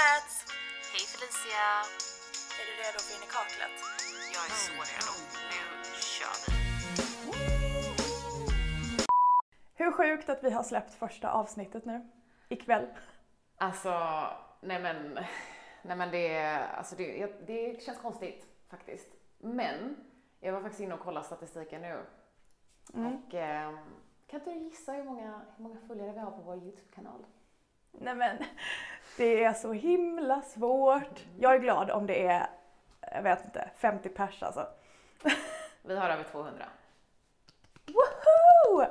Nats! Hej Felicia! Är du redo för in i kaklet? Jag är så redo. Nu kör vi! Hur sjukt att vi har släppt första avsnittet nu. Ikväll. Alltså, nej men, nej men det, alltså det, det känns konstigt faktiskt. Men jag var faktiskt inne och kollade statistiken nu. Och eh, kan inte du gissa hur många, hur många följare vi har på vår YouTube-kanal? Nej men, det är så himla svårt. Jag är glad om det är, jag vet inte, 50 pers alltså. Vi har över 200. Woho!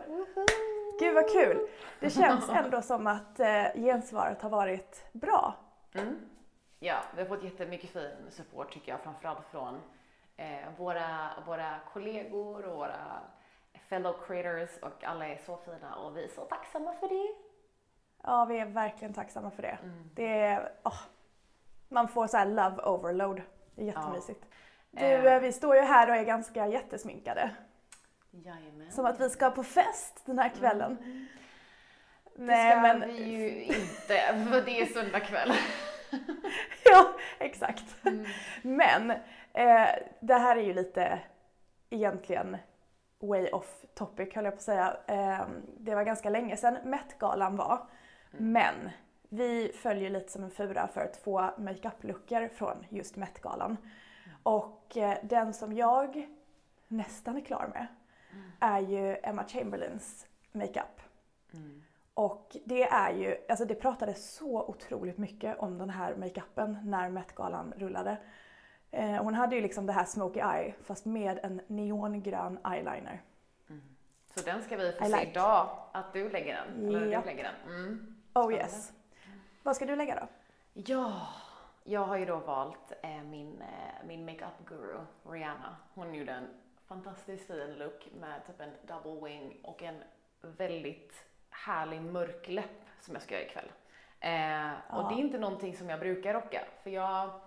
Gud vad kul! Det känns ändå som att eh, gensvaret har varit bra. Mm. Ja, vi har fått jättemycket fin support tycker jag, framförallt från eh, våra, våra kollegor och våra fellow creators och alla är så fina och vi är så tacksamma för det. Ja, vi är verkligen tacksamma för det. Det är, åh, man får så här love overload. Det är jättemysigt. Du, Eh. vi står ju här och är ganska jättesminkade. Jajamän. Som att vi ska på fest den här kvällen. Det Nej ska men, vi ju inte, för det är söndag kväll. ja exakt. Mm. Men eh, det här är ju lite egentligen way off topic höll jag på att säga. Eh, det var ganska länge sedan Met-galan var. Mm. Men vi följer lite som en fura för två makeup-lookar från just Met-galan. Mm. Och eh, den som jag nästan är klar med Mm. är ju Emma Chamberlains makeup. Mm. Och det är ju, alltså det pratades så otroligt mycket om den här makeupen när Met-galan rullade. Eh, hon hade ju liksom det här smoky eye fast med en neongrön eyeliner. Så den ska vi få I se like. idag, att du lägger den. Eller Ja. du lägger den. Mm. Oh yes. Vad ska du lägga då? Ja, jag har ju då valt eh, min, eh, min makeup guru Rihanna. Hon gjorde en fantastiskt fin look med typ en double wing och en väldigt härlig mörk läpp som jag ska göra ikväll. Eh, och det är inte någonting som jag brukar rocka för jag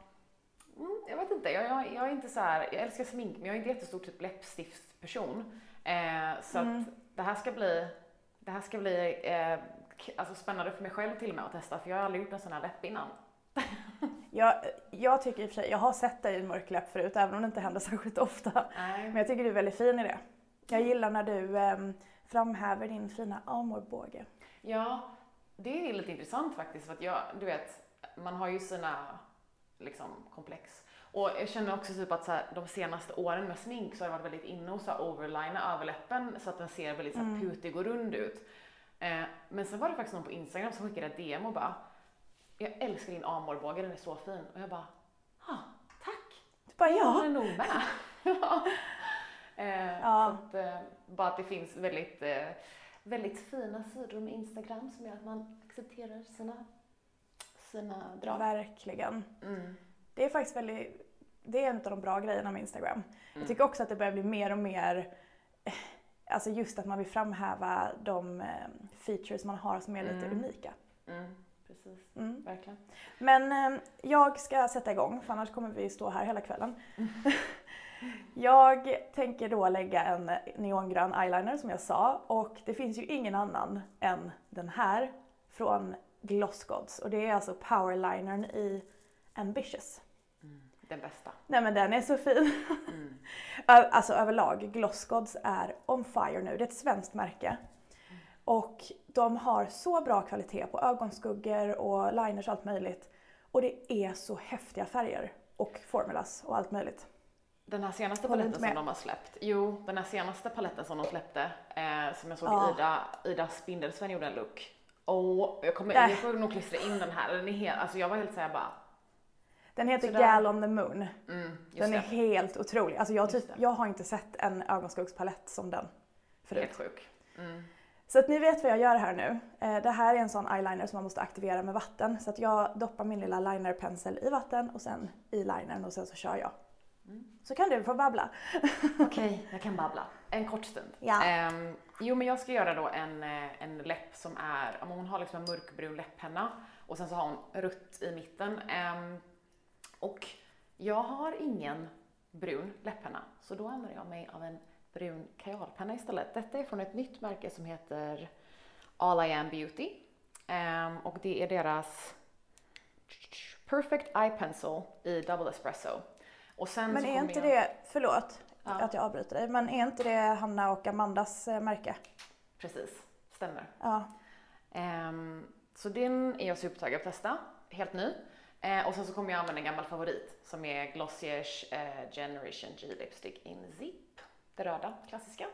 Mm, jag vet inte, jag, jag, jag är inte så här, jag älskar smink men jag är inte jättestor typ läppstiftsperson. Eh, så Mm. att det här ska bli, det här ska bli eh, alltså spännande för mig själv till och med att testa för jag har aldrig gjort en sån här läpp innan. Jag, jag tycker i och för sig, jag har sett dig i en mörk läpp förut även om det inte händer särskilt ofta. Nej. Men jag tycker du är väldigt fin i det. Jag gillar när du ehm, framhäver din fina armbåge. Ja, det är lite intressant faktiskt för att jag, du vet, man har ju sina liksom komplex. Och jag känner också typ att så här, de senaste åren med smink så har jag varit väldigt inne och så här overlina överläppen så att den ser väldigt så här, putig och rund ut. Eh, men sen var det faktiskt någon på Instagram som skickade ett DM och bara Jag älskar din armbåge, den är så fin. Och jag bara ah, tack! Du bara ja. är nog med. Ja. eh, Ja. Att, eh, bara att det finns väldigt, eh, väldigt fina sidor med Instagram som gör att man accepterar sina, sina drag. Verkligen. Mm. Det är faktiskt väldigt, det är en av de bra grejerna med Instagram. Mm. Jag tycker också att det börjar bli mer och mer, alltså just att man vill framhäva de eh, features man har som är lite Mm. unika. Mm. Precis, Mm. verkligen. Men eh, jag ska sätta igång för annars kommer vi stå här hela kvällen. jag tänker då lägga en neongrön eyeliner som jag sa och det finns ju ingen annan än den här från Glossgods och det är alltså powerlinern i Ambitious. Den bästa. Nej men den är så fin. Mm. Alltså överlag, Glossgods är on fire nu. Det är ett svenskt märke. Och de har så bra kvalitet på ögonskuggor och liners och allt möjligt. Och det är så häftiga färger och formulas och allt möjligt. Den här senaste Håller paletten som de har släppt. Jo, den här senaste paletten som de släppte, eh, som jag såg Ja. Ida, Ida Spindelsven gjorde en look. Och jag kommer, jag får nog klistra in den här. Den är helt, alltså jag var helt såhär bara, Den heter Sådär. Gal on the Moon. mm, Den det. är helt otrolig. Alltså jag, typ, jag har inte sett en ögonskuggspalett som den förut. Helt sjuk. Mm. Så att ni vet vad jag gör här nu. Eh, Det här är en sån eyeliner som man måste aktivera med vatten. Så att jag doppar min lilla linerpensel i vatten och sen i linern och sen så kör jag. Så kan du få babbla. Okej, jag kan babbla. En kort stund. Ja. Ehm, jo, men jag ska göra då en, eh, en läpp som är, hon har liksom en mörkbrun läpppenna och sen så har hon rött i mitten. Ehm, och jag har ingen brun läpppenna, så då använder jag mig av en brun kajalpenna istället. Detta är från ett nytt märke som heter All I Am Beauty. Ehm, och det är deras Perfect Eye Pencil i Double Espresso. Och sen Men är inte jag... det, förlåt Ja. att jag avbryter dig, men är inte det Hanna och Amandas eh, märke? Precis, stämmer. Ja. Ehm, så den är jag supertaggad att testa, helt ny. Eh, och sen så kommer jag använda en gammal favorit som är Glossiers eh, Generation G Lipstick in Zip. Det röda, klassiska.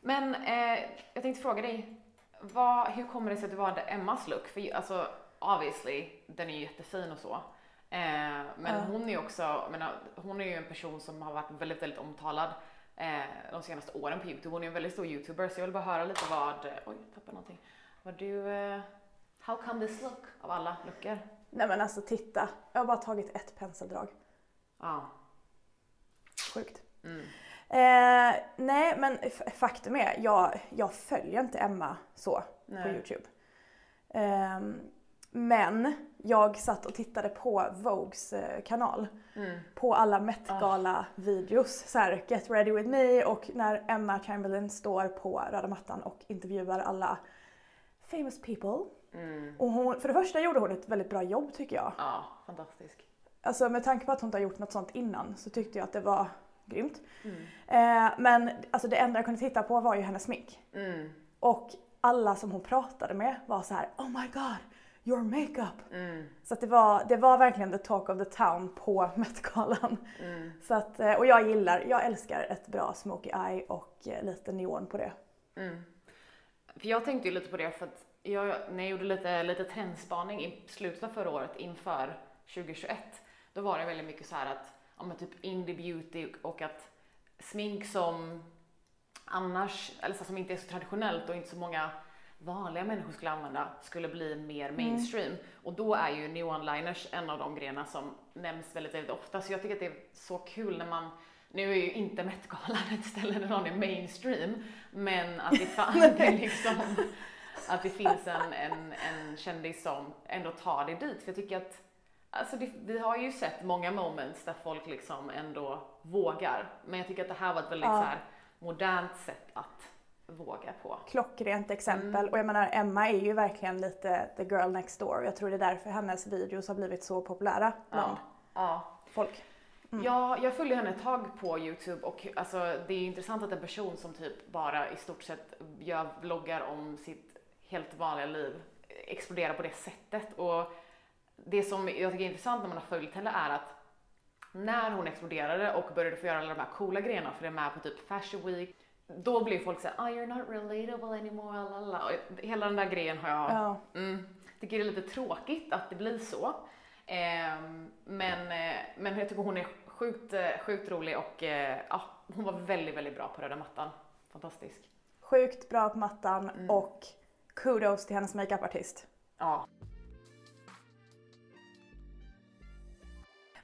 Men eh, jag tänkte fråga dig, vad, hur kommer det sig att du valde Emmas look? För ju- alltså obviously, den är ju jättefin och så. Eh, men Ja. hon är ju också, menar, hon är ju en person som har varit väldigt, väldigt omtalad eh, de senaste åren på Youtube. Hon är en väldigt stor YouTuber så jag vill bara höra lite vad, oj, jag tappade någonting. Vad du, eh, how come this look av alla lookar? Nej men alltså titta, jag har bara tagit ett penseldrag. Ja. Sjukt. Mm. Eh, nej men faktum är, jag, jag följer inte Emma så på Nej. Youtube. Ehm, men jag satt och tittade på Vogues eh, kanal. Mm. På alla Met Gala videos. Så här, Get ready with me och när Emma Chamberlain står på röda mattan och intervjuar alla famous people. Mm. Och hon, för det första gjorde hon ett väldigt bra jobb tycker jag. Ja, fantastisk. Alltså med tanke på att hon inte har gjort något sånt innan så tyckte jag att det var grymt. Mm. Eh, men alltså det enda jag kunde titta på var ju hennes smink. Mm. Och alla som hon pratade med var så här: Oh my god, your makeup. Mm. Så att det, var, det var verkligen the talk of the town på Met-galan. Mm. Så att, eh, och jag gillar, jag älskar ett bra smoky eye och eh, lite neon på det. Mm. För jag tänkte ju lite på det för att jag, när jag gjorde lite, lite trendspaning i slutet av förra året inför 2021, då var det väldigt mycket så här att, ja men typ indie beauty och att smink som annars, eller så som inte är så traditionellt och inte så många vanliga människor skulle använda skulle bli mer mainstream. Och då är ju neonliners en av de grejerna som nämns väldigt, väldigt ofta. Så jag tycker att det är så kul när man, nu är ju inte Met-galan ett ställe där någon är mainstream, men att det, fan, det är liksom, att det finns en, en, en kändis som ändå tar det dit. För jag tycker att Alltså det, vi har ju sett många moments där folk liksom ändå vågar. Men jag tycker att det här var ett väldigt Ja. så modernt sätt att våga på. Klockrent exempel. Mm. Och jag menar Emma är ju verkligen lite the girl next door. Jag tror det är därför hennes videos har blivit så populära bland Ja. folk. Mm. Ja, jag följde henne ett tag på Youtube och alltså, det är intressant att en person som typ bara i stort sett gör vloggar om sitt helt vanliga liv exploderar på det sättet. Och det som jag tycker är intressant när man har följt henne är att när hon exploderade och började få göra alla de här coola grejerna, för det är med på typ Fashion Week, då blir folk såhär, ah, you're not relatable anymore, lalala. Och hela den där grejen har jag Ja. Mm, tycker det är lite tråkigt att det blir så. Ehm, men, eh, men jag tycker hon är sjukt, eh, sjukt rolig och eh, ja, hon var väldigt, väldigt bra på röda mattan. Fantastisk. Sjukt bra på mattan Mm. och kudos till hennes makeupartist. Ja.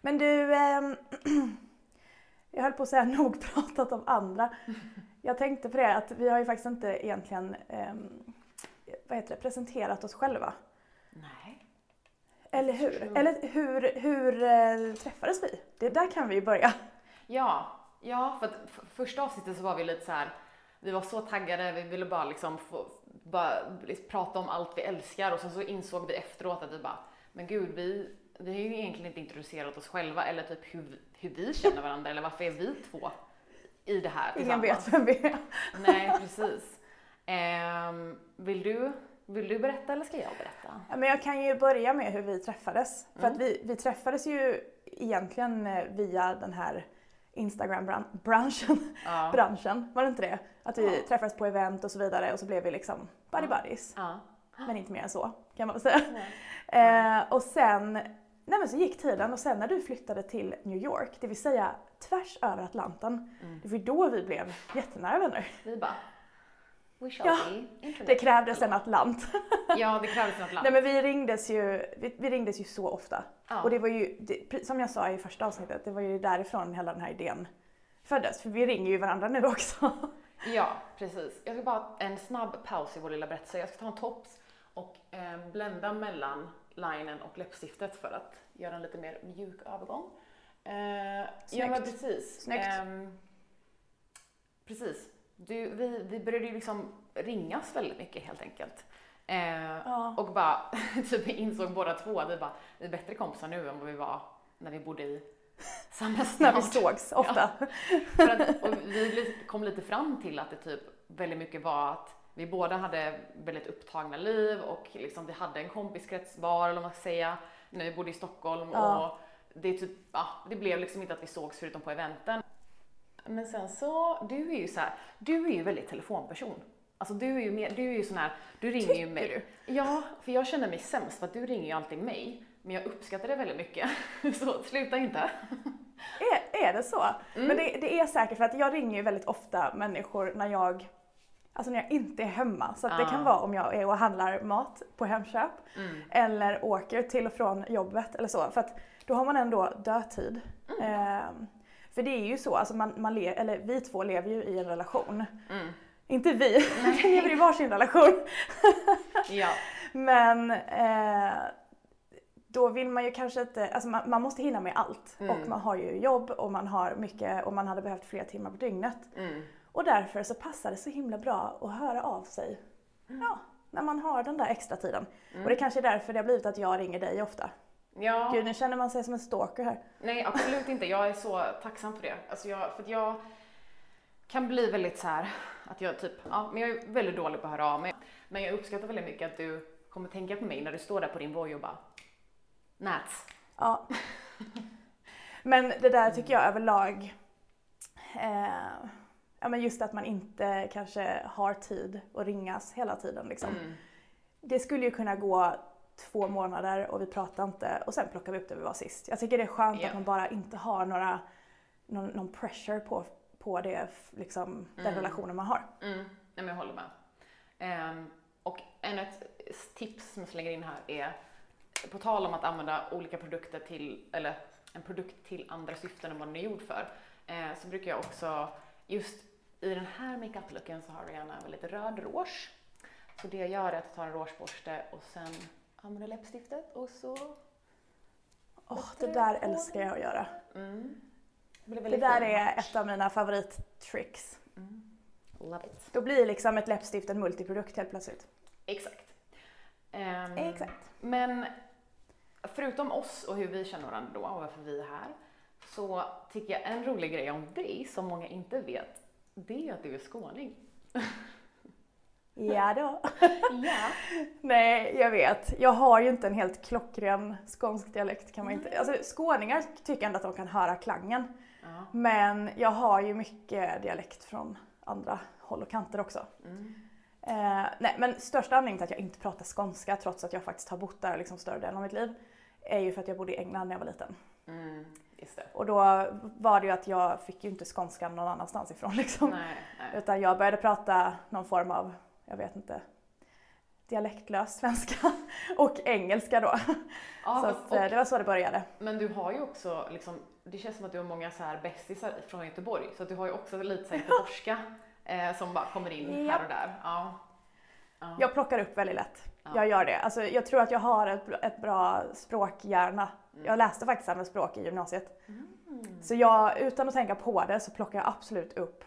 Men du, ehm, jag höll på att säga nog pratat om andra. Jag tänkte på det att vi har ju faktiskt inte egentligen ehm, vad heter det, presenterat oss själva. Nej. Eller hur? Eller hur, hur eh, träffades vi? Det där kan vi ju börja. Ja, ja för att första avsnittet så var vi lite så här. vi var så taggade, vi ville bara liksom få, bara liksom prata om allt vi älskar och sen så insåg vi efteråt att vi bara, men gud vi, vi har ju egentligen inte introducerat oss själva eller typ hur, hur vi känner varandra eller varför är vi två i det här Ingen vet vem vi är. Nej, precis. Ehm, vill, du, vill du berätta eller ska jag berätta? Ja, men jag kan ju börja med hur vi träffades. För Mm. att vi, vi träffades ju egentligen eh, via den här Instagram-branschen. Ja. branschen, var det inte det? Att vi Ja. träffades på event och så vidare och så blev vi liksom buddy buddies. ja. Men inte mer än så kan man väl säga. Eh, och sen, nej men så gick tiden och sen när du flyttade till New York, det vill säga tvärs över Atlanten, Mm. det var då vi blev jättenära vänner. Vi bara, we shall Ja, be internet. Det krävdes en Atlant. Ja, det krävdes något land. Nej men vi ringdes ju, vi, vi ringdes ju så ofta. ja. Och det var ju, det, som jag sa i första avsnittet, det var ju därifrån hela den här idén föddes. För vi ringer ju varandra nu också. Ja, precis. Jag ska bara ha en snabb paus i vår lilla berättelse. Jag ska ta en tops och eh, blända mellan linen och läppstiftet för att göra en lite mer mjuk övergång. Eh, ja Snyggt. men precis. Snyggt. Ehm, precis. Du, vi, vi började ju liksom ringas väldigt mycket helt enkelt. Eh, Ja. Och bara typ insåg båda två att vi bara, vi är bättre kompisar nu än vad vi var när vi bodde i samma stad. När vi sågs ofta. För att, och vi kom lite fram till att det typ väldigt mycket var att vi båda hade väldigt upptagna liv och liksom vi hade en kompiskrets var, eller vad man ska säga, när vi bodde i Stockholm Ja. och det, typ, ja, det blev liksom inte att vi sågs förutom på eventen. Men sen så, du är ju så här, du är ju väldigt telefonperson. Alltså du är ju mer, du är ju sån här, du ringer ju mig. du? Ja, för jag känner mig sämst för att du ringer ju alltid mig. Men jag uppskattar det väldigt mycket. Så sluta inte. Är, är det så? Mm. Men det, det är säkert för att jag ringer ju väldigt ofta människor när jag Alltså när jag inte är hemma. Så att det Ah. kan vara om jag är och handlar mat på Hemköp. Mm. Eller åker till och från jobbet eller så. För att då har man ändå dödtid. Mm. Ehm, för det är ju så, alltså man, man le, eller vi två lever ju i en relation. Mm. Inte vi, vi lever i varsin relation. Ja. Men eh, då vill man ju kanske inte, alltså man, man måste hinna med allt. Mm. Och man har ju jobb och man har mycket och man hade behövt fler timmar på dygnet. Mm. Och därför så passar det så himla bra att höra av sig. Ja, när man har den där extra tiden. Och det kanske är därför det har blivit att jag ringer dig ofta. Ja. Gud, nu känner man sig som en stalker här. Nej, absolut inte. Jag är så tacksam för det. Alltså jag, för att jag kan bli väldigt så här att jag typ, ja, men jag är väldigt dålig på att höra av mig. Men jag uppskattar väldigt mycket att du kommer tänka på mig när du står där på din Voi och bara Nats. Ja. Men det där tycker jag överlag, eh, ja men just att man inte kanske har tid att ringas hela tiden liksom. Mm. Det skulle ju kunna gå två månader och vi pratar inte och sen plockar vi upp det vi var sist. Jag tycker det är skönt Ja. att man bara inte har några, någon, någon pressure på, på det, liksom, den Mm. relationen man har. Mm. Nej, men jag håller med. Ehm, och ännu ett tips som jag slänger in här är på tal om att använda olika produkter till, eller en produkt till andra syften än vad den är gjord för, eh, så brukar jag också, just i den här makeup-looken så har jag gärna en väldigt röd rouge. Så det jag gör är att jag tar en rougeborste och sen använder läppstiftet och så... Åh, Sätter det där älskar jag att göra. Mm. Det, Det där är match. ett av mina favorittricks. Mm. Love it. Då blir liksom ett läppstift en multiprodukt helt plötsligt. Exakt. Ehm, Exakt. Men förutom oss och hur vi känner varandra då och varför vi är här så tycker jag en rolig grej om dig som många inte vet det är att du är skåning. Ja då. Ja. Nej, jag vet. Jag har ju inte en helt klockren skånsk dialekt kan man inte. Alltså skåningar tycker ändå att de kan höra klangen. ja. Men jag har ju mycket dialekt från andra håll och kanter också. Mm. Eh, nej, men största anledningen till att jag inte pratar skånska trots att jag faktiskt har bott där liksom större delen av mitt liv är ju för att jag bodde i England när jag var liten. Mm. Och då var det ju att jag fick ju inte skånskan någon annanstans ifrån liksom. Nej, nej. Utan jag började prata någon form av, jag vet inte, dialektlös svenska och engelska då. Ja, så och, att, eh, det var så det började. men du har ju också liksom, det känns som att du har många så här bästisar från Göteborg så att du har ju också lite så här göteborgska eh, som bara kommer in Ja. här och där. Ja. Ja. Jag plockar upp väldigt lätt. Ja. Jag gör det. Alltså, jag tror att jag har ett, ett bra språkhjärna. Mm. Jag läste faktiskt andra språk i gymnasiet. Mm. Så jag, utan att tänka på det så plockar jag absolut upp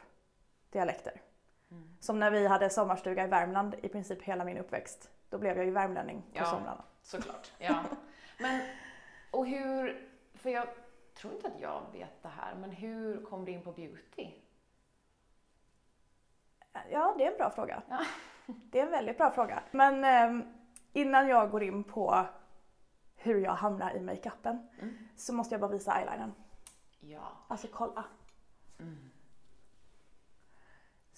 dialekter. Som när vi hade sommarstuga i Värmland i princip hela min uppväxt. Då blev jag ju värmlänning på Ja. somrarna. Såklart, ja. Men, och hur, för jag tror inte att jag vet det här, men hur kom du in på beauty? Ja, det är en bra fråga. Ja. Det är en väldigt bra fråga. Men ehm, innan jag går in på hur jag hamnar i makeupen Mm. så måste jag bara visa eyelinern. Ja. Alltså kolla. Mm.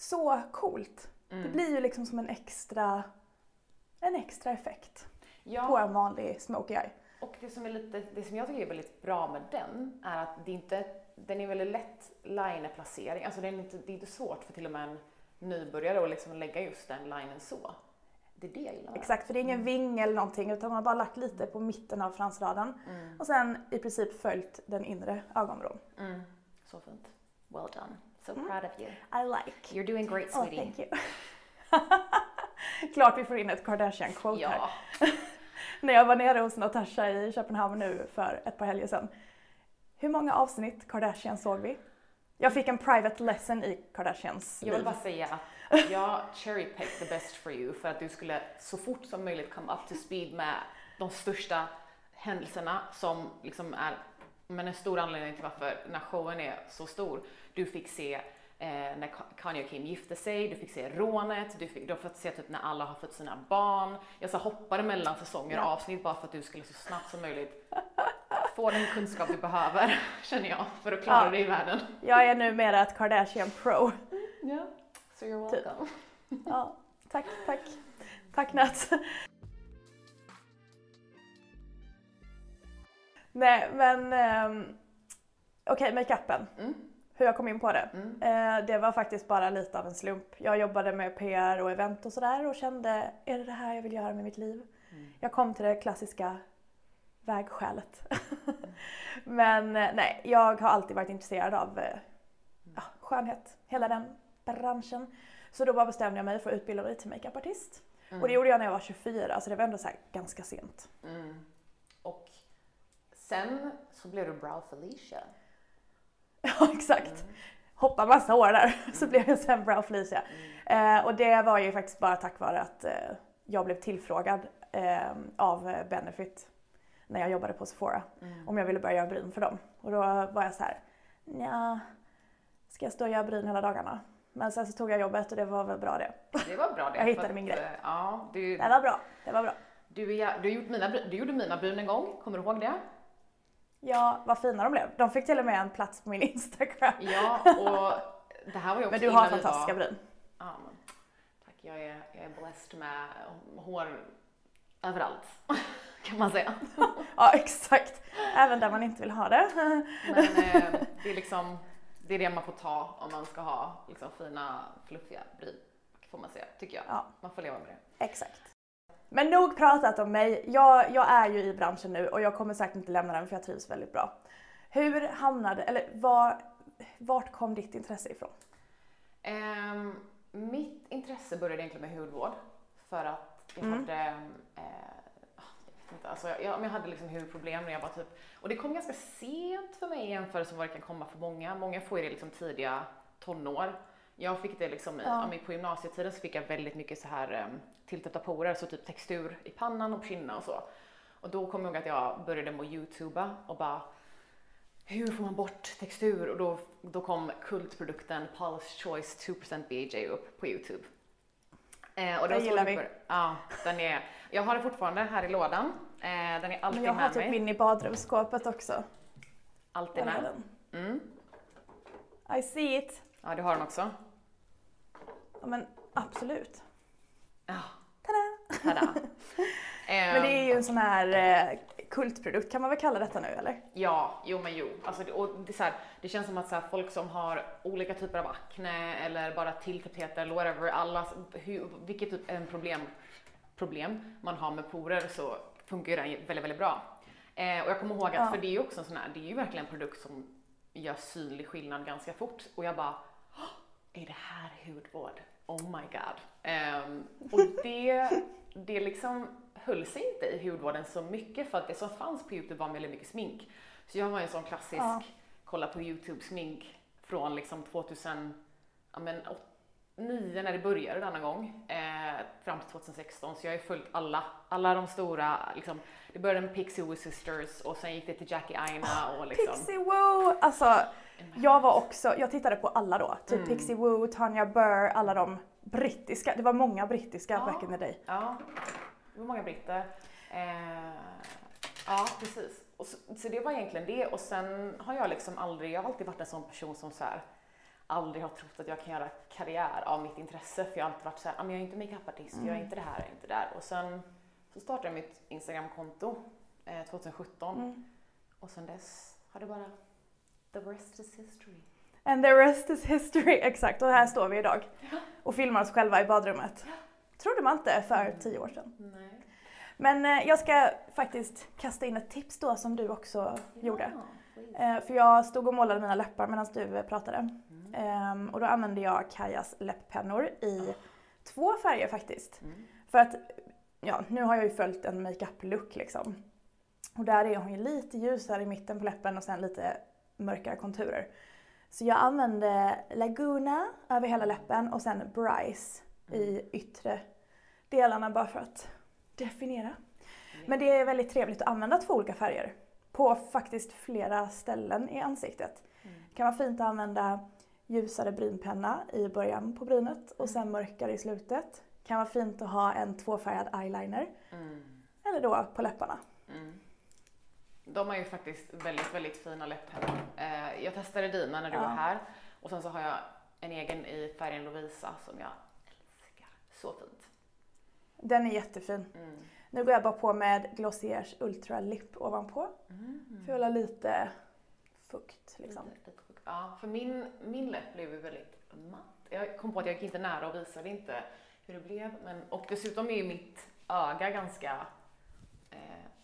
Så coolt. Det Mm. blir ju liksom som en extra, en extra effekt ja. på en vanlig smokey eye. Och det som, är lite, det som jag tycker är väldigt bra med den är att det inte, den är väldigt lätt linerplacering. Alltså det är, inte, det är inte svårt för till och med en nybörjare att liksom lägga just den linen så. Det är det jag gillar. Exakt, för det är ingen ving eller någonting utan man har bara lagt lite på mitten av fransraden den. Mm. och sen i princip följt den inre ögonvrån. Mm. Så fint. Well done. So Mm. proud of you. I like. You're doing great Oh, sweetie. thank you. Klart vi får in ett Kardashian-quote här. ja. När jag var nere hos Natasha i Köpenhamn nu för ett par helger sedan. Hur många avsnitt Kardashian såg vi? Jag fick en private lesson i Kardashians Jag vill liv. bara säga att jag cherry picked the best for you för att du skulle så fort som möjligt come up to speed med de största händelserna som liksom är men en stor anledning till varför den här showen är så stor. Du fick se eh, när Ka- Kanye och Kim gifte sig, du fick se rånet, du, fick, du har fått se typ när alla har fått sina barn. Jag så hoppade mellan säsonger och avsnitt bara för att du skulle så snabbt som möjligt få den kunskap du behöver, känner jag, för att klara Ja. dig i världen. Jag är numera ett Kardashian pro. Ja, so you're Typ. welcome. Ja, tack, tack. Tack Nat. Nej, men um, okej, makeupen. Mm. Hur jag kom in på det. Mm. Eh, det var faktiskt bara lite av en slump. Jag jobbade med PR och event och sådär och kände, är det det här jag vill göra med mitt liv? Mm. Jag kom till det klassiska vägskälet. Men eh, nej, jag har alltid varit intresserad av eh, ja, skönhet, hela den branschen. Så då bara bestämde jag mig för att utbilda mig till makeupartist. Och det gjorde jag när jag var 24, så det var ändå så ganska sent. Mm. Sen så blev du Brow Felicia. Ja, exakt. Hoppa massa år där, så blev jag sen Brow Felicia. Eh, och det var ju faktiskt bara tack vare att eh, jag blev tillfrågad eh, av eh, Benefit när jag jobbade på Sephora om jag ville börja göra bryn för dem. Och då var jag så här, nja, ska jag stå och göra bryn hela dagarna? Men sen så tog jag jobbet och det var väl bra det. Det var bra det. Jag hittade att, min grej. eh, Ja, du, Det var bra, det var bra. du, är du, gjort mina, du gjorde mina bryn en gång, kommer du ihåg det? Ja, vad fina de blev. De fick till och med en plats på min Instagram. Ja, och det här var ju också Men du har fantastiska bryn. Ja, men, tack, jag är, jag är blessed med hår överallt, kan man säga. Ja, exakt. Även där man inte vill ha det. Men eh, det är liksom, det är det man får ta om man ska ha liksom, fina, fluffiga bryn, får man säga, tycker jag. Ja. Man får leva med det. Exakt. Men nog pratat om mig. Jag, jag är ju i branschen nu och jag kommer säkert inte lämna den för jag trivs väldigt bra. Hur hamnade, eller var, vart kom ditt intresse ifrån? Ehm, mitt intresse började egentligen med hudvård för att jag Mm. hade eh, jag vet inte, alltså jag, jag, jag hade liksom hudproblem när jag var typ, och det kom ganska sent för mig i jämförelse med vad det kan komma för många. Många får ju det liksom tidiga tonår. Jag fick det liksom, i, Ja. på gymnasietiden så fick jag väldigt mycket så här um, tilltäppta porer, så typ textur i pannan och på kinderna och så. Och då kom jag ihåg att jag började med att youtuba och bara hur får man bort textur? Och då, då kom kultprodukten Paula's Choice 2% BJ upp på Youtube. Eh, och Den gillar vi. Ja, den är, jag har den fortfarande här i lådan. Eh, den är alltid Men jag har med typ mig. min i badrumsskåpet också. Alltid med. den. Mm. I see it. Ja, du har den också. Ja, men absolut. Ja, Tada! tada. Men det är ju en sån här eh, kultprodukt, kan man väl kalla detta nu eller? Ja, jo men jo. Alltså, det, och det, här, det känns som att så här, folk som har olika typer av akne eller bara tilltäpptheter eller whatever, alla, hur, vilket typ en problem, problem man har med porer så funkar ju den väldigt, väldigt bra. Eh, och jag kommer ihåg att, Ja. för det är ju också en sån här, det är ju verkligen en produkt som gör synlig skillnad ganska fort och jag bara, "Åh, är det här hudvård? Oh my god. Ehm, och det, det liksom höll sig inte i hudvården så mycket för att det som fanns på Youtube var väldigt mycket smink. Så jag var en sån klassisk, Ja. kolla på Youtube smink från liksom 2009 när det började denna gång, eh, fram till 2016. Så jag har ju följt alla, alla de stora, liksom, det började med Pixie Woo Sisters och sen gick det till Jackie Aina och liksom. Pixie Woo! Alltså, jag var också, jag tittade på alla då. Typ Mm. Pixie Woo, Tanya Burr, alla de brittiska. Det var många brittiska Ja. back in the day. Ja, det var många britter. Eh, ja, precis. Och så, så det var egentligen det. Och sen har jag liksom aldrig, jag har alltid varit en sån person som så här, aldrig har trott att jag kan göra karriär av mitt intresse. För jag har alltid varit så här, "Ah, jag är inte makeupartist, jag är inte det här, jag är inte där. Och sen så startade jag mitt Instagramkonto eh, 2017. Mm. Och sen dess har det bara, the rest is history. And the rest is history. Exakt, och här står vi idag. Och filmar oss själva i badrummet. Trodde man inte för tio år sedan. Nej. Men eh, jag ska faktiskt kasta in ett tips då som du också gjorde. Ja, please. Eh, för jag stod och målade mina läppar medan du eh, pratade. Ehm, och då använde jag Kajas läpppennor i två färger faktiskt. Mm. För att, ja, nu har jag ju följt en makeup-look liksom. Och där är hon ju lite ljusare i mitten på läppen och sen lite mörkare konturer. Så jag använde Laguna över hela läppen och sen Bryce i yttre delarna bara för att definiera. Men det är väldigt trevligt att använda två olika färger på faktiskt flera ställen i ansiktet. Det kan vara fint att använda ljusare brynpenna i början på brynet och sen mörkare i slutet. Det kan vara fint att ha en tvåfärgad eyeliner. Eller då på läpparna. De har ju faktiskt väldigt, väldigt fina läppar. Eh, jag testade dina när du Ja. var här och sen så har jag en egen i färgen Lovisa som jag älskar. Så fint. Den är jättefin. Mm. Nu går jag bara på med Glossiers Ultra Lip ovanpå. För att hålla lite fukt liksom. Lite, lite sjuk. Ja, för min, min läpp blev ju väldigt matt. Jag kom på att jag gick inte nära och visade inte hur det blev. Men, och dessutom är ju mitt öga ganska...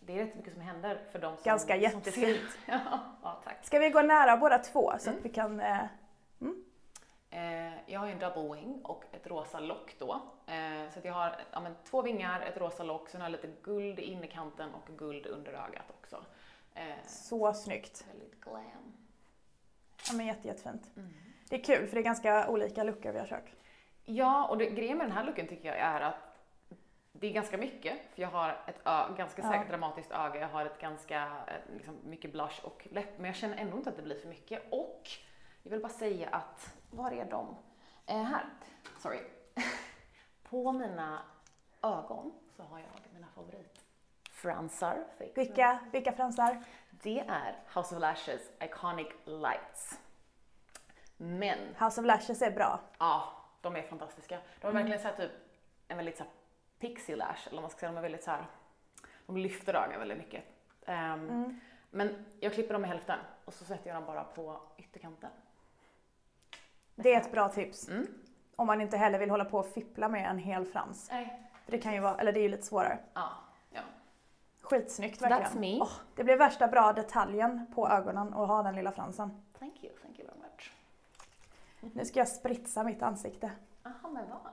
Det är rätt mycket som händer för de som Ganska som jättefint. ser. ja, tack. Ska vi gå nära båda två så Mm. att vi kan... Eh, Eh, jag har ju en double wing och ett rosa lock då. Eh, så att jag har ja, men, två vingar, ett rosa lock, sen har jag lite guld i innerkanten och guld under ögat också. Eh, så snyggt. väldigt glam. Ja men jätte, jättefint. Mm. Det är kul för det är ganska olika lookar vi har kört. Ja, och det, grejen med den här looken tycker jag är att det är ganska mycket, för jag har ett ganska Ja. säkert dramatiskt öga, jag har ett ganska eh, liksom, mycket blush och läpp, men jag känner ändå inte att det blir för mycket. Och jag vill bara säga att, var är de? Eh, här, sorry. På mina ögon så har jag mina favoritfransar. Vilka, vilka fransar? Det är House of Lashes Iconic Lights. Men House of Lashes är bra. Ja, de är fantastiska. De är verkligen så här typ en väldigt så här pixie lash, eller man ska säga. De är väldigt så här, de lyfter ögonen väldigt mycket. Ehm, Men jag klipper dem i hälften och så sätter jag dem bara på ytterkanten. Det är ett bra tips. Mm. Om man inte heller vill hålla på och fippla med en hel frans. Nej. För det kan ju vara, eller det är ju lite svårare. Ja, ja. Skitsnyggt That's verkligen. me. Åh, det blir värsta bra detaljen på ögonen och ha den lilla fransen. Thank you, thank you very much. Nu ska jag spritsa mitt ansikte. Aha, men vad?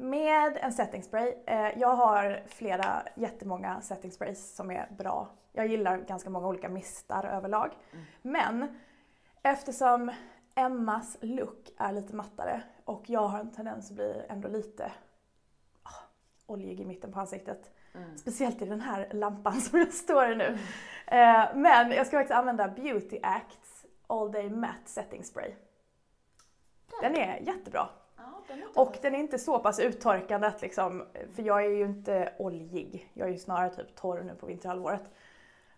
Med en setting spray. Eh, jag har flera, jättemånga setting sprays som är bra. Jag gillar ganska många olika mistar överlag. Men eftersom Emmas look är lite mattare och jag har en tendens att bli ändå lite ah, oljig i mitten på ansiktet. Speciellt i den här lampan som jag står i nu. Eh, men jag ska faktiskt använda Beauty Acts All Day Matte Setting Spray. Den är jättebra. Den Och den är inte så pass uttorkande att liksom, för jag är ju inte oljig. Jag är ju snarare typ torr nu på vinterhalvåret.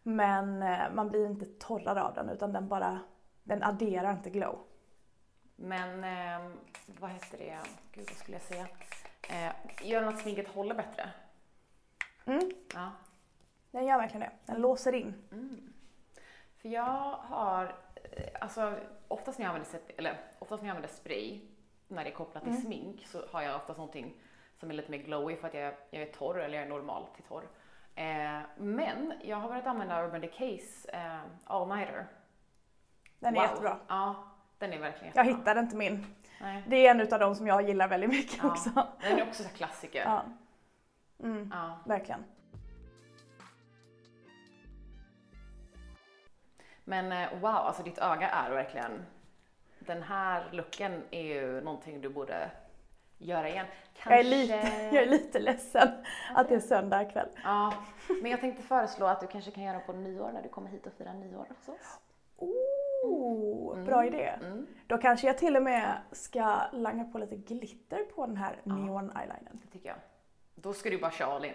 Men eh, man blir inte torrare av den utan den bara, den adderar inte glow. Men ehm, vad heter det? Gud, vad skulle jag säga? Eh, gör den att sminket håller bättre? Mm, Ja. den gör verkligen det. Den låser in. För jag har, eh, alltså oftast när jag använder, eller, oftast när jag använder spray, när det är kopplat till smink, så har jag oftast någonting som är lite mer glowy för att jag, jag är torr eller jag är normal till torr. Eh, men jag har börjat använda Urban Decays eh, All Nighter. Den är jättebra. Ja, den är verkligen Jag jättebra. hittade inte min. Nej. Det är en utav de som jag gillar väldigt mycket Ja, också. Den är också så klassiker. Ja. Mm, Ja. verkligen. Men eh, wow, alltså ditt öga är verkligen... Den här looken är ju någonting du borde göra igen. Jag är, lite, jag är lite ledsen att det är söndag kväll. Ja, men jag tänkte föreslå att du kanske kan göra på nyår när du kommer hit och firar nyår hos oss. Oh, bra idé. Mm. Då kanske jag till och med ska langa på lite glitter på den här neon eyelinern. Det tycker jag. Då ska du bara köra all in.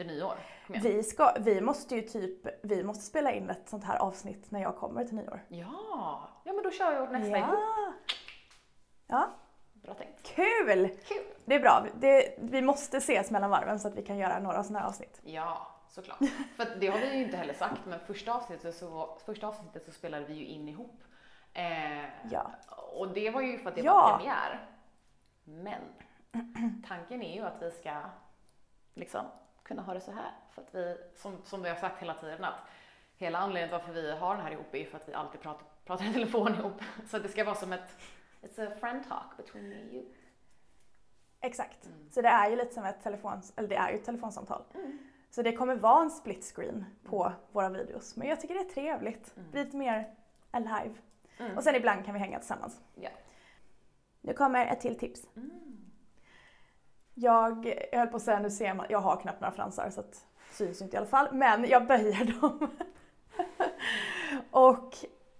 Är nyår. Vi, ska, vi måste ju typ, vi måste spela in ett sånt här avsnitt när jag kommer till nyår. Ja, ja men då kör vi nästa ihop. Ja. ja, Bra tänkt. kul! Kul! Det är bra. Det, vi måste ses mellan varven så att vi kan göra några sådana här avsnitt. Ja, såklart. För det har vi ju inte heller sagt, men första avsnittet så, första avsnittet så spelade vi ju in ihop. Eh, Ja. Och det var ju för att det Ja. var premiär. Men tanken är ju att vi ska liksom kunna ha det så här. För att vi, som, som vi har sagt hela tiden, att hela anledningen till varför vi har den här ihop är för att vi alltid pratar, pratar i telefon ihop. Så att det ska vara som ett It's a friend talk between me and you. Exakt. Så det är ju lite som ett telefons, eller det är ju ett telefonsamtal. Så det kommer vara en split screen på våra videos. Men jag tycker det är trevligt. Blir lite mer alive. Mm. Och sen ibland kan vi hänga tillsammans. Ja. Nu kommer ett till tips. Jag, jag höll på att säga, nu ser man, jag har knappt några fransar så att syns inte i alla fall, men jag böjer dem. och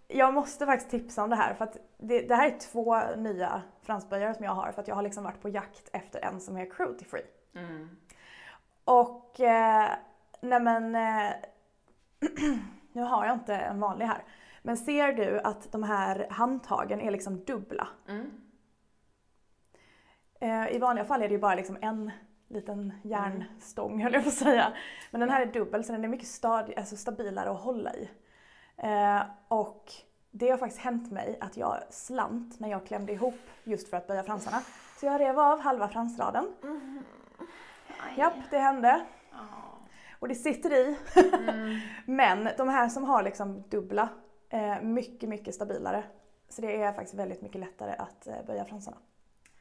jag måste faktiskt tipsa om det här för att det, det här är två nya fransböjare som jag har för att jag har liksom varit på jakt efter en som är cruelty free. Mm. Och eh, nej men eh, nu har jag inte en vanlig här. Men ser du att de här handtagen är liksom dubbla? Mm. Eh, I vanliga fall är det ju bara liksom en liten järnstång höll jag på att säga. Men den här är dubbel så den är mycket stadig, alltså stabilare att hålla i. Eh, och det har faktiskt hänt mig att jag slant när jag klämde ihop just för att böja fransarna. Så jag rev av halva fransraden. Aj. Japp, det hände. Ja. Och det sitter i. Mm. Men de här som har liksom dubbla, eh, mycket, mycket stabilare. Så det är faktiskt väldigt mycket lättare att eh, böja fransarna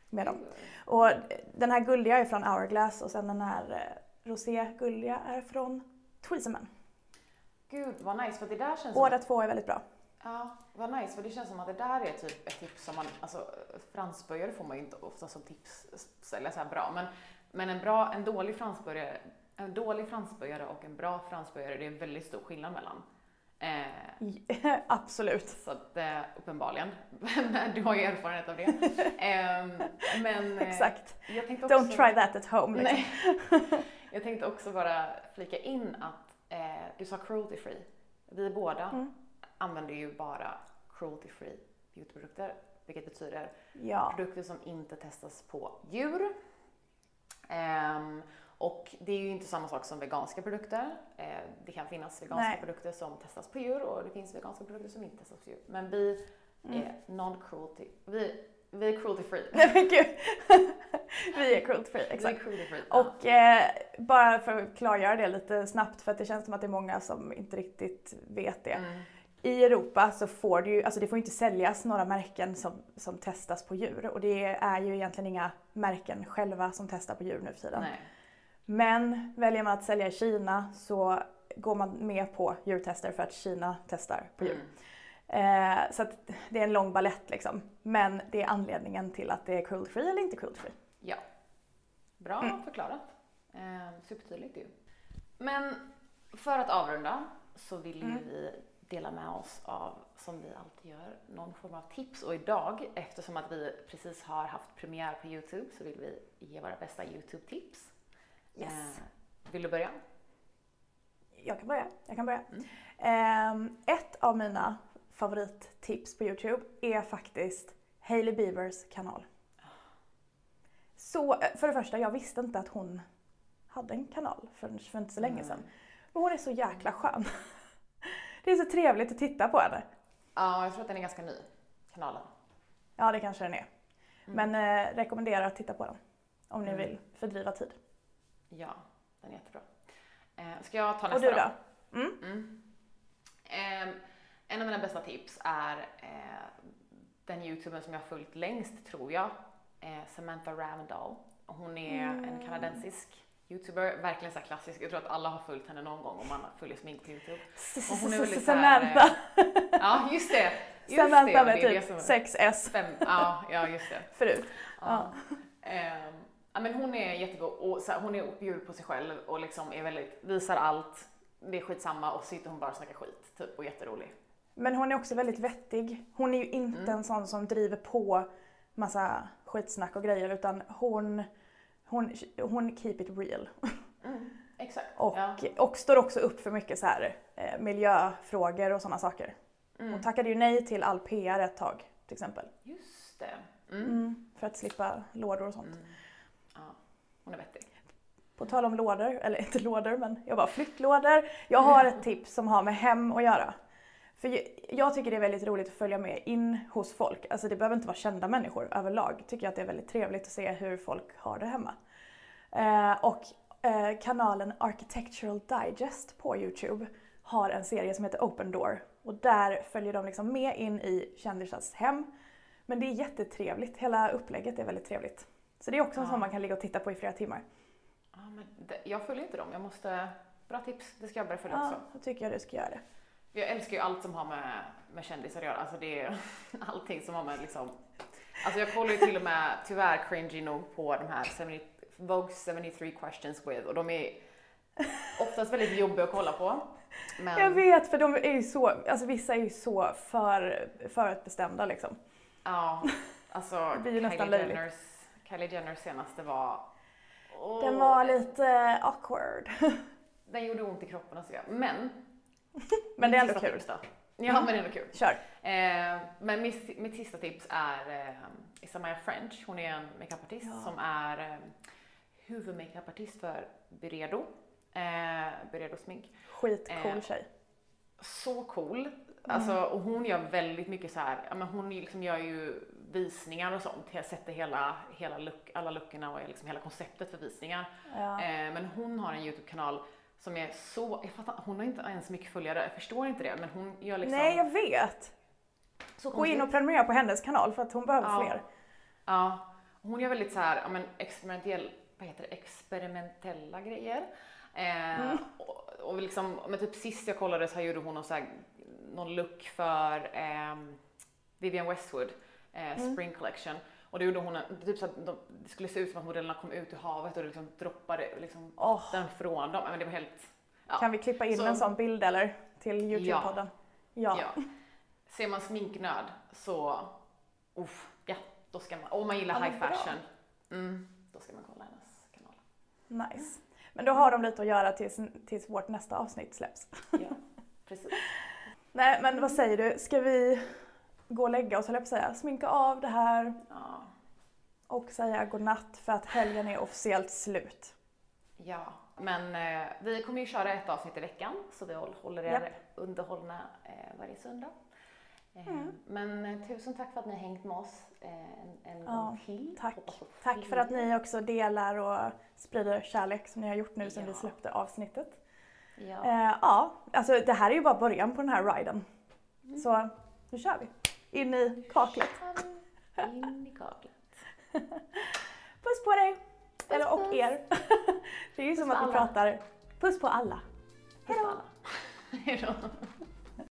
med dem. Och den här guldiga är från Hourglass och sen den här eh, rosé guldiga är från Tweezerman. Gud vad nice, för det där känns som... Båda två är väldigt bra. Ja, vad nice, för det känns som att det där är typ ett tips som man, alltså fransböjare får man ju inte ofta som tips, eller så bra, men, men en bra, en dålig fransböjare, en dålig fransböjare och en bra fransböjare, det är en väldigt stor skillnad mellan. Eh, Absolut. så att eh, uppenbarligen, du har ju erfarenhet av det. Eh, men eh, Exakt. jag tänkte också, Don't try that at home. Liksom. Nej. Jag tänkte också bara flika in att eh, du sa cruelty free. Vi båda Mm. använder ju bara cruelty free beautyprodukter, vilket betyder Ja. produkter som inte testas på djur. Och det är ju inte samma sak som veganska produkter. Eh, det kan finnas veganska Nej. produkter som testas på djur och det finns veganska produkter som inte testas på djur. Men vi Mm. är non-cruelty. Vi, vi är cruelty free. Nej men gud. Vi är cruelty free, Vi är exakt. cruelty free. ja. Och eh, bara för att klargöra det lite snabbt för att det känns som att det är många som inte riktigt vet det. Mm. I Europa så får det ju, alltså det får inte säljas några märken som, som testas på djur och det är ju egentligen inga märken själva som testar på djur nu för tiden. Nej. Men väljer man att sälja i Kina så går man med på djurtester för att Kina testar på djur. Mm. Eh, så det är en lång ballett liksom. Men det är anledningen till att det är cruelty free eller inte cruelty free. Ja. Bra Mm. förklarat. Eh, supertydligt ju. Men för att avrunda så vill Mm. vi dela med oss av, som vi alltid gör, någon form av tips. Och idag, eftersom att vi precis har haft premiär på Youtube, så vill vi ge våra bästa Youtube-tips. Yes. Eh, vill du börja? Jag kan börja. Jag kan börja. Mm. Ehm, ett av mina favorittips på Youtube är faktiskt Hailey Beavers kanal. Så för det första, jag visste inte att hon hade en kanal förrän för inte så länge sedan. Men hon är så jäkla skön. Det är så trevligt att titta på henne. Ja, jag tror att den är ganska ny, kanalen. Ja, det kanske den är. Mm. Men eh, rekommenderar att titta på den. Om ni Mm. vill fördriva tid. Ja, den är jättebra. Eh, ska jag ta nästa Och du då? Mm. Mm. Ehm, en av mina bästa tips är eh, den youtubern som jag har följt längst tror jag, eh, Samantha Ravndal. Hon är en Mm. kanadensisk youtuber, verkligen så klassisk. Jag tror att alla har följt henne någon gång om man följer smink på youtube. Och hon är väldigt här, Samantha. Ja, just det! Just Samantha det, med det är typ det som- 6S Fem, ja, ja, just det. förut. Ja. Ehm, ja, men hon är jättegod och så här, hon är bjud på sig själv och liksom är väldigt, visar allt. Det är skitsamma och så sitter hon bara och snackar skit typ och jätterolig. Men hon är också väldigt vettig. Hon är ju inte Mm. en sån som driver på massa skitsnack och grejer utan hon, hon, hon keep it real. Exakt. Och, ja. och står också upp för mycket så här, eh, miljöfrågor och sådana saker. Mm. Hon tackade ju nej till all PR ett tag till exempel. Just det. Mm. Mm, för att slippa lådor och sånt. Hon är vettig. På tal om lådor, eller inte lådor men jag bara flyttlådor. Jag har ett tips som har med hem att göra. För jag- jag tycker det är väldigt roligt att följa med in hos folk. Alltså det behöver inte vara kända människor överlag. Tycker jag att det är väldigt trevligt att se hur folk har det hemma. Eh, och eh, kanalen Architectural Digest på Youtube har en serie som heter Open Door. Och där följer de liksom med in i kändisars hem. Men det är jättetrevligt, hela upplägget är väldigt trevligt. Så det är också en Ja. sån man kan ligga och titta på i flera timmar. Ja, men det, jag följer inte dem. Jag måste... Bra tips. Det ska jag börja följa Ja, också. då tycker jag du ska göra det. Jag älskar ju allt som har med, med kändisar att göra. Alltså det är allting som har med liksom... Alltså jag kollar ju till och med, tyvärr cringy nog, på de här 70, Vogue 73 questions with och de är oftast väldigt jobbiga att kolla på. Men, Jag vet, för de är ju så, alltså vissa är ju så för, förutbestämda liksom. Ja, alltså Det blir ju nästan Kylie, löjligt. Jenners, Kylie Jenners senaste var... Åh, Den var lite awkward. Den gjorde ont i kroppen att se. Men... Men det är ändå kul. tips då. Ja, men det är ändå kul. Kör. Eh, men mitt, mitt sista tips är eh, Isamaya French. Hon är en makeupartist Ja. som är eh, huvudmakeupartist för Byredo. Eh, Byredo smink. Skitcool Eh, tjej. Så cool. Alltså, och hon gör väldigt mycket så här, ja, men hon liksom gör ju visningar och sånt. Jag sätter hela, hela look, alla luckorna och liksom hela konceptet för visningar. Ja. Eh, men hon har en YouTube-kanal som är så, jag fattar, hon har inte ens mycket följare, jag förstår inte det, men hon gör liksom Nej, jag vet. så Gå in och prenumerera på hennes kanal för att hon behöver Ja. fler. Ja, hon gör väldigt så här, ja men experimentell, vad heter det, experimentella grejer. Eh, Mm. och, och liksom, men typ sist jag kollade så gjorde hon någon, så här, någon look för ehm, Vivienne Westwood, eh, Mm. Spring Collection. Och då gjorde hon en, typ så att de, det skulle se ut som att modellerna kom ut ur havet och det liksom droppade liksom Åh, den från dem. Men det var helt, ja. Kan vi klippa in Så- en sån bild eller? Till Youtube-podden? Ja. Ja. Ser man sminknöd så, uff, ja, då ska man, om man gillar Ja, high fashion, mm, då ska man kolla hennes kanal. Nice. Men då har de lite att göra tills, tills vårt nästa avsnitt släpps. Ja, precis. Nej, men vad säger du? Ska vi gå och lägga oss, höll jag på att säga. Sminka av det här Ja, och säga godnatt för att helgen är officiellt slut. ja. men eh, vi kommer ju köra ett avsnitt i veckan så vi håll- håller er Japp. underhållna eh, varje söndag. Eh, Mm. Men eh, tusen tack för att ni har hängt med oss eh, en, en Ja, gång till. tack. Tack för att ni också delar och sprider kärlek som ni har gjort nu sedan vi Ja. släppte avsnittet. Ja. Ja, alltså det här är ju bara början på den här riden. Mm. Så nu kör vi. In i kaklet. In i kaklet. Puss på dig! Eller och puss. er. det är ju som att vi alla. pratar puss på alla. Puss på alla. Hej då.